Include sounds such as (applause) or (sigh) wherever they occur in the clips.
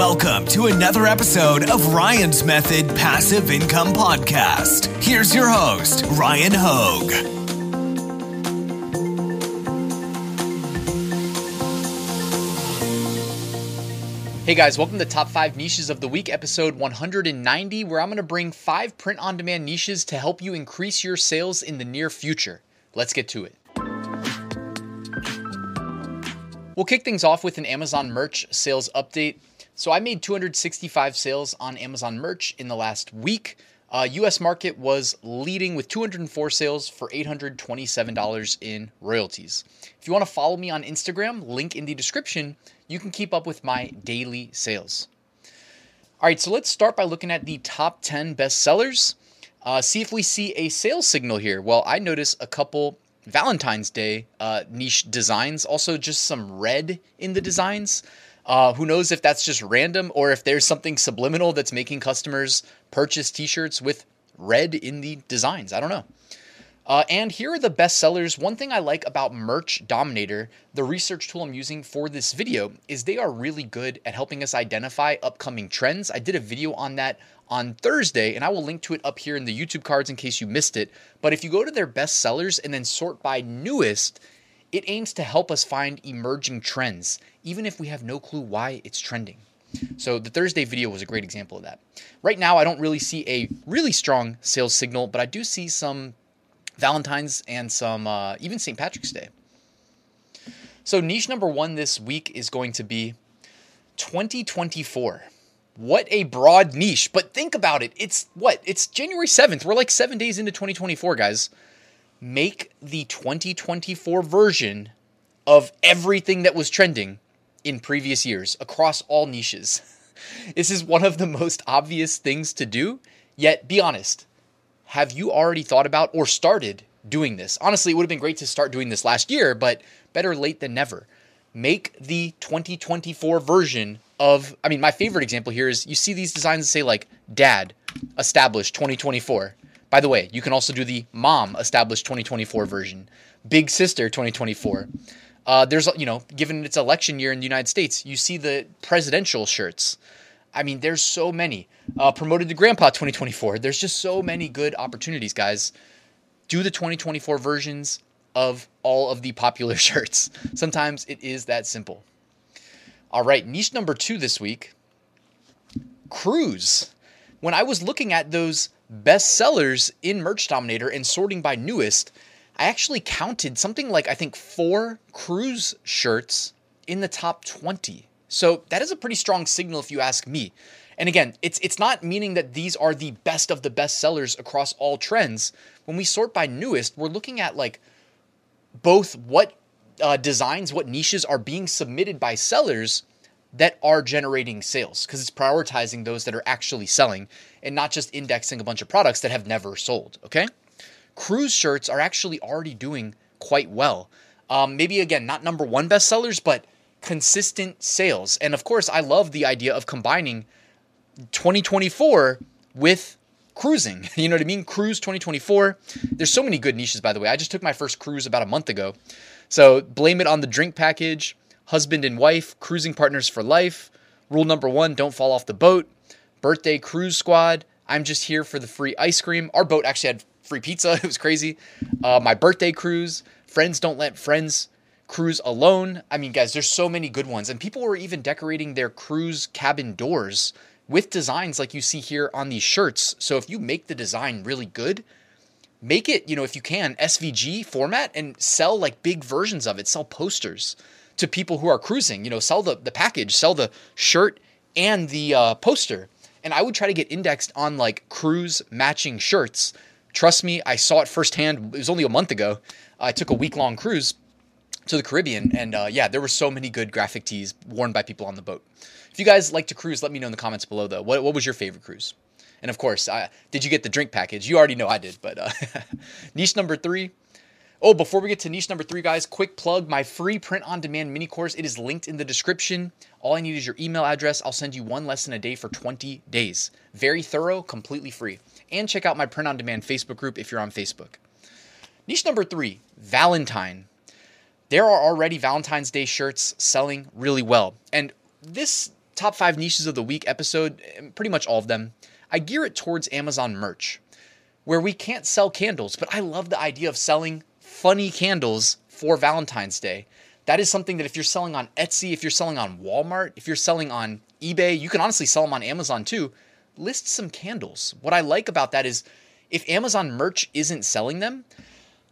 Welcome to another episode of Ryan's Method Passive Income Podcast. Here's your host, Ryan Hogue. Hey guys, welcome to Top 5 Niches of the Week, episode 190, where I'm going to bring five print on demand niches to help you increase your sales in the near future. Let's get to it. We'll kick things off with an Amazon merch sales update. So I made 265 sales on Amazon merch in the last week. Uh, US market was leading with 204 sales for $827 in royalties. If you want to follow me on Instagram, link in the description, you can keep up with my daily sales. All right, so let's start by looking at the top 10 best sellers. Uh, see if we see a sales signal here. Well, I notice a couple Valentine's Day uh, niche designs. Also, just some red in the designs. Uh, who knows if that's just random or if there's something subliminal that's making customers purchase t shirts with red in the designs. I don't know. Uh, and here are the best sellers. One thing I like about Merch Dominator, the research tool I'm using for this video, is they are really good at helping us identify upcoming trends. I did a video on that on Thursday, and I will link to it up here in the YouTube cards in case you missed it. But if you go to their best sellers and then sort by newest, it aims to help us find emerging trends, even if we have no clue why it's trending. So the Thursday video was a great example of that. Right now, I don't really see a really strong sales signal, but I do see some Valentine's and some uh, even St. Patrick's Day. So niche number one this week is going to be 2024. What a broad niche, but think about it. It's what? It's January 7th. We're like seven days into 2024, guys. Make the 2024 version of everything that was trending in previous years across all niches. (laughs) This is one of the most obvious things to do, yet be honest. Have you already thought about or started doing this? Honestly, it would have been great to start doing this last year, but better late than never. Make the 2024 version of, I mean, my favorite example here is you see these designs that say like dad established 2024. By the way, you can also do the mom established 2024 version, big sister 2024. Uh, there's, you know, given its election year in the United States, you see the presidential shirts. I mean, there's so many. Uh, promoted to Grandpa 2024. There's just so many good opportunities, guys. Do the 2024 versions of all of the popular (laughs) shirts. Sometimes it is that simple. All right, niche number two this week cruise. When I was looking at those best sellers in Merch Dominator and sorting by newest, I actually counted something like, I think, four cruise shirts in the top 20. So that is a pretty strong signal if you ask me. And again, it's it's not meaning that these are the best of the best sellers across all trends. When we sort by newest, we're looking at like both what uh, designs, what niches are being submitted by sellers that are generating sales because it's prioritizing those that are actually selling and not just indexing a bunch of products that have never sold. Okay, cruise shirts are actually already doing quite well. Um, maybe again, not number one best sellers, but consistent sales. And of course, I love the idea of combining 2024 with cruising. (laughs) You know what I mean? Cruise 2024. There's so many good niches, by the way. I just took my first cruise about a month ago. So blame it on the drink package, husband and wife, cruising partners for life. Rule number one don't fall off the boat. Birthday cruise squad. I'm just here for the free ice cream. Our boat actually had free pizza. (laughs) It was crazy. Uh, my birthday cruise. Friends don't let friends cruise alone. I mean, guys, there's so many good ones. And people were even decorating their cruise cabin doors with designs like you see here on these shirts. So if you make the design really good, make it, you know, if you can, SVG format and sell like big versions of it, sell posters to people who are cruising, you know, sell the, the package, sell the shirt and the uh, poster. And I would try to get indexed on like cruise matching shirts. Trust me, I saw it firsthand. It was only a month ago. I took a week long cruise to the Caribbean, and uh, yeah, there were so many good graphic tees worn by people on the boat. If you guys like to cruise, let me know in the comments below. Though, what, what was your favorite cruise? And of course, uh, did you get the drink package? You already know I did. But uh, (laughs) niche number three. Oh, before we get to niche number three, guys, quick plug my free print on demand mini course. It is linked in the description. All I need is your email address. I'll send you one lesson a day for 20 days. Very thorough, completely free. And check out my print on demand Facebook group if you're on Facebook. Niche number three Valentine there are already Valentine's Day shirts selling really well. And this top five niches of the week episode, eh, pretty much all of them, I gear it towards Amazon merch, where we can't sell candles, but I love the idea of selling funny candles for Valentine's Day. That is something that if you're selling on Etsy, if you're selling on Walmart, if you're selling on eBay, you can honestly sell them on Amazon too. List some candles. What I like about that is if Amazon merch isn't selling them,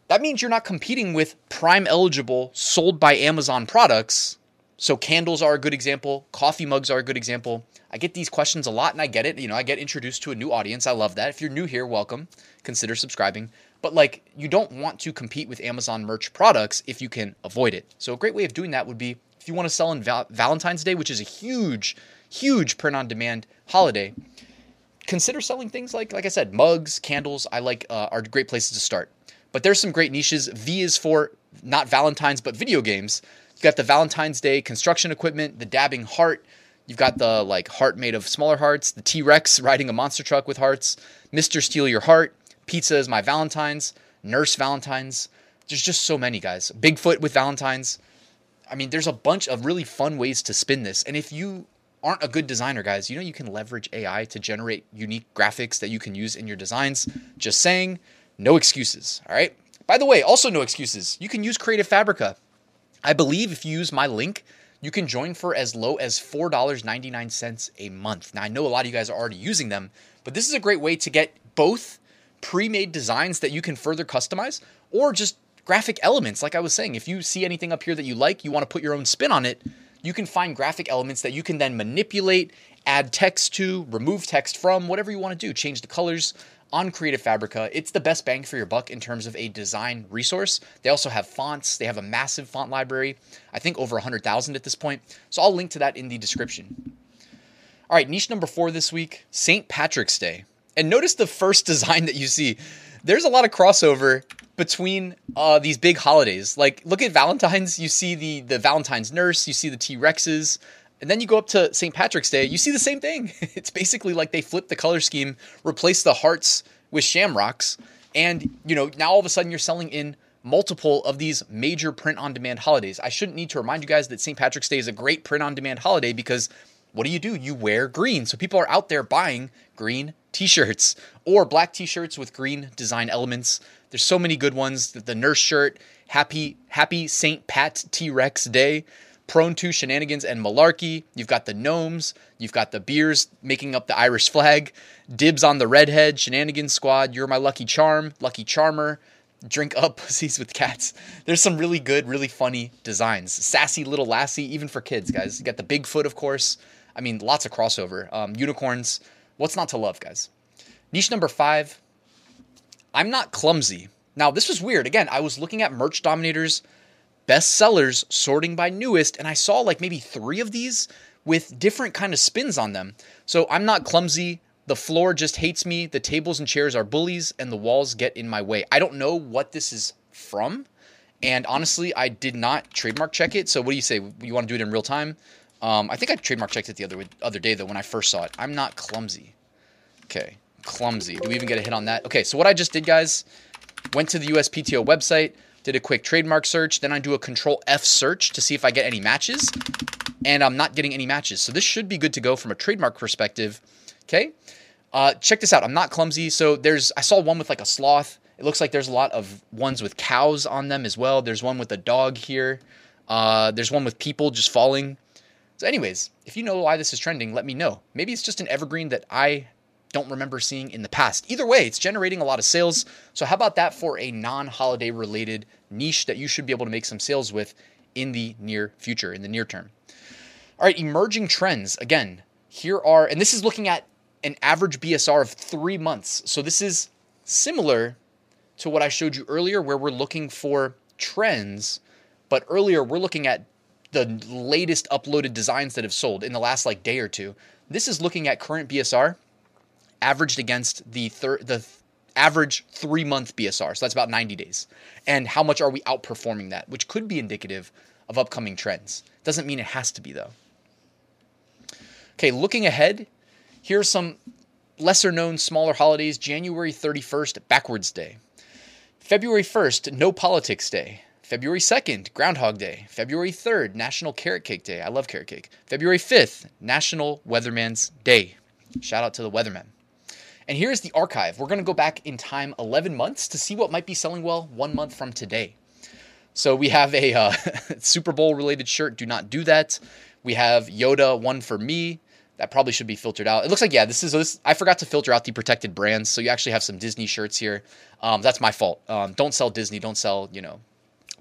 that means you're not competing with prime eligible sold by Amazon products. So candles are a good example, coffee mugs are a good example. I get these questions a lot and I get it. You know, I get introduced to a new audience. I love that. If you're new here, welcome. Consider subscribing. But like you don't want to compete with Amazon merch products if you can avoid it. So a great way of doing that would be if you want to sell on Val- Valentine's Day, which is a huge huge print on demand holiday, consider selling things like like I said, mugs, candles. I like uh, are great places to start. But there's some great niches. V is for not Valentine's but video games. You got the Valentine's Day construction equipment, the dabbing heart. You've got the like heart made of smaller hearts, the T Rex riding a monster truck with hearts, Mr. Steal Your Heart, Pizza is my Valentine's, Nurse Valentine's. There's just so many guys. Bigfoot with Valentine's. I mean, there's a bunch of really fun ways to spin this. And if you aren't a good designer, guys, you know you can leverage AI to generate unique graphics that you can use in your designs. Just saying, no excuses. All right. By the way, also no excuses. You can use Creative Fabrica. I believe if you use my link, you can join for as low as $4.99 a month. Now, I know a lot of you guys are already using them, but this is a great way to get both pre made designs that you can further customize or just graphic elements. Like I was saying, if you see anything up here that you like, you want to put your own spin on it, you can find graphic elements that you can then manipulate, add text to, remove text from, whatever you want to do, change the colors on Creative Fabrica. It's the best bang for your buck in terms of a design resource. They also have fonts, they have a massive font library, I think over 100,000 at this point. So I'll link to that in the description. All right, niche number four this week St. Patrick's Day. And notice the first design that you see. There's a lot of crossover between uh, these big holidays. Like, look at Valentine's. You see the the Valentine's nurse. You see the T Rexes. And then you go up to St. Patrick's Day, you see the same thing. (laughs) It's basically like they flipped the color scheme, replaced the hearts with shamrocks, and you know, now all of a sudden you're selling in multiple of these major print on demand holidays. I shouldn't need to remind you guys that St. Patrick's Day is a great print on demand holiday because what do you do? You wear green. So people are out there buying green t-shirts or black t-shirts with green design elements. There's so many good ones. The nurse shirt, happy happy St. Pat T-Rex Day, prone to shenanigans and malarkey. You've got the gnomes, you've got the beers making up the Irish flag, dibs on the redhead, shenanigans squad, you're my lucky charm, lucky charmer, drink up (laughs) pussies with cats. There's some really good, really funny designs. Sassy little lassie, even for kids, guys. You got the Bigfoot, of course. I mean, lots of crossover. Um, unicorns. What's not to love, guys? Niche number five I'm not clumsy. Now, this was weird. Again, I was looking at Merch Dominator's best sellers sorting by newest, and I saw like maybe three of these with different kind of spins on them. So I'm not clumsy. The floor just hates me. The tables and chairs are bullies, and the walls get in my way. I don't know what this is from. And honestly, I did not trademark check it. So what do you say? You want to do it in real time? Um, I think I trademark checked it the other other day though when I first saw it. I'm not clumsy. Okay, clumsy. Do we even get a hit on that? Okay, so what I just did, guys, went to the USPTO website, did a quick trademark search, then I do a Control F search to see if I get any matches, and I'm not getting any matches. So this should be good to go from a trademark perspective. Okay, uh, check this out. I'm not clumsy. So there's I saw one with like a sloth. It looks like there's a lot of ones with cows on them as well. There's one with a dog here. Uh, there's one with people just falling. So, anyways, if you know why this is trending, let me know. Maybe it's just an evergreen that I don't remember seeing in the past. Either way, it's generating a lot of sales. So, how about that for a non holiday related niche that you should be able to make some sales with in the near future, in the near term? All right, emerging trends. Again, here are, and this is looking at an average BSR of three months. So, this is similar to what I showed you earlier, where we're looking for trends. But earlier, we're looking at the latest uploaded designs that have sold in the last like day or two. This is looking at current BSR averaged against the the th- average 3 month BSR. So that's about 90 days. And how much are we outperforming that, which could be indicative of upcoming trends. Doesn't mean it has to be though. Okay, looking ahead, here are some lesser known smaller holidays. January 31st, backwards day. February 1st, no politics day. February 2nd, Groundhog Day. February 3rd, National Carrot Cake Day. I love carrot cake. February 5th, National Weatherman's Day. Shout out to the weatherman. And here's the archive. We're going to go back in time 11 months to see what might be selling well one month from today. So we have a uh, (laughs) Super Bowl related shirt. Do not do that. We have Yoda, one for me. That probably should be filtered out. It looks like, yeah, this is, this, I forgot to filter out the protected brands. So you actually have some Disney shirts here. Um, that's my fault. Um, don't sell Disney. Don't sell, you know,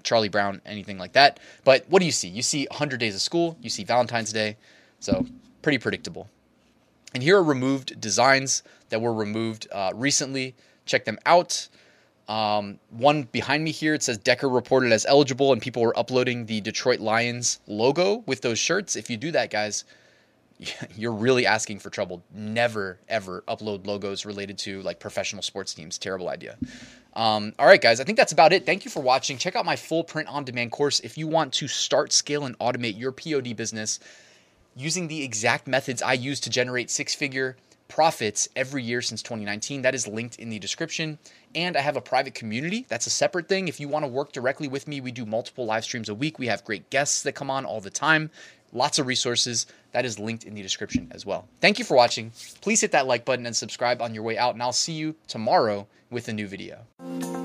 Charlie Brown, anything like that. But what do you see? You see 100 Days of School. You see Valentine's Day. So pretty predictable. And here are removed designs that were removed uh, recently. Check them out. Um, one behind me here, it says Decker reported as eligible, and people were uploading the Detroit Lions logo with those shirts. If you do that, guys, (laughs) you're really asking for trouble. Never, ever upload logos related to like professional sports teams. Terrible idea. Um, all right, guys, I think that's about it. Thank you for watching. Check out my full print on demand course if you want to start, scale, and automate your POD business using the exact methods I use to generate six figure profits every year since 2019. That is linked in the description. And I have a private community. That's a separate thing. If you want to work directly with me, we do multiple live streams a week. We have great guests that come on all the time. Lots of resources. That is linked in the description as well. Thank you for watching. Please hit that like button and subscribe on your way out. And I'll see you tomorrow with a new video.